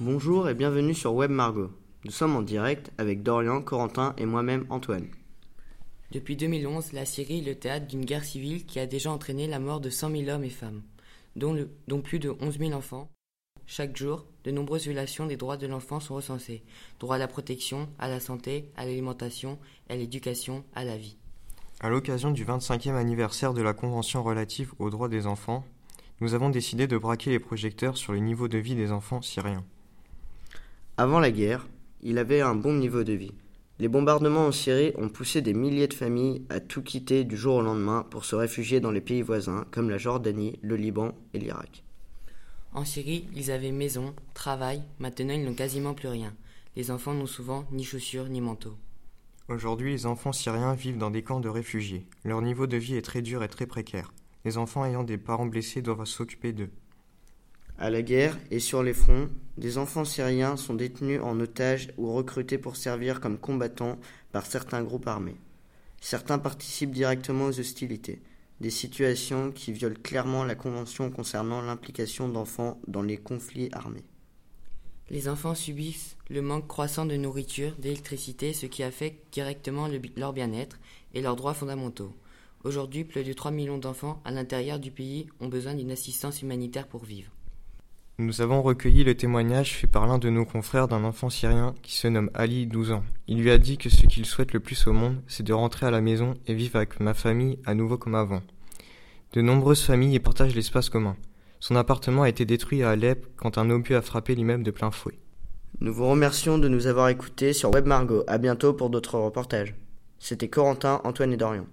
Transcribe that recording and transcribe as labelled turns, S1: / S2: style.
S1: Bonjour et bienvenue sur Web Margot. Nous sommes en direct avec Dorian, Corentin et moi-même Antoine.
S2: Depuis 2011, la Syrie est le théâtre d'une guerre civile qui a déjà entraîné la mort de 100 000 hommes et femmes, dont, dont plus de 11 000 enfants. Chaque jour, de nombreuses violations des droits de l'enfant sont recensées. Droit à la protection, à la santé, à l'alimentation, à l'éducation, à la vie.
S3: À l'occasion du 25e anniversaire de la Convention relative aux droits des enfants, nous avons décidé de braquer les projecteurs sur le niveau de vie des enfants syriens.
S1: Avant la guerre, il avait un bon niveau de vie. Les bombardements en Syrie ont poussé des milliers de familles à tout quitter du jour au lendemain pour se réfugier dans les pays voisins comme la Jordanie, le Liban et l'Irak.
S2: En Syrie, ils avaient maison, travail, maintenant ils n'ont quasiment plus rien. Les enfants n'ont souvent ni chaussures ni manteaux.
S3: Aujourd'hui, les enfants syriens vivent dans des camps de réfugiés. Leur niveau de vie est très dur et très précaire. Les enfants ayant des parents blessés doivent s'occuper d'eux.
S1: À la guerre et sur les fronts, des enfants syriens sont détenus en otage ou recrutés pour servir comme combattants par certains groupes armés. Certains participent directement aux hostilités, des situations qui violent clairement la Convention concernant l'implication d'enfants dans les conflits armés.
S2: Les enfants subissent le manque croissant de nourriture, d'électricité, ce qui affecte directement leur bien-être et leurs droits fondamentaux. Aujourd'hui, plus de 3 millions d'enfants à l'intérieur du pays ont besoin d'une assistance humanitaire pour vivre.
S3: Nous avons recueilli le témoignage fait par l'un de nos confrères d'un enfant syrien qui se nomme Ali, 12 ans. Il lui a dit que ce qu'il souhaite le plus au monde, c'est de rentrer à la maison et vivre avec ma famille à nouveau comme avant. De nombreuses familles y partagent l'espace commun. Son appartement a été détruit à Alep quand un obus a frappé l'immeuble de plein fouet.
S1: Nous vous remercions de nous avoir écoutés sur Web Margot. À bientôt pour d'autres reportages. C'était Corentin, Antoine et Dorian.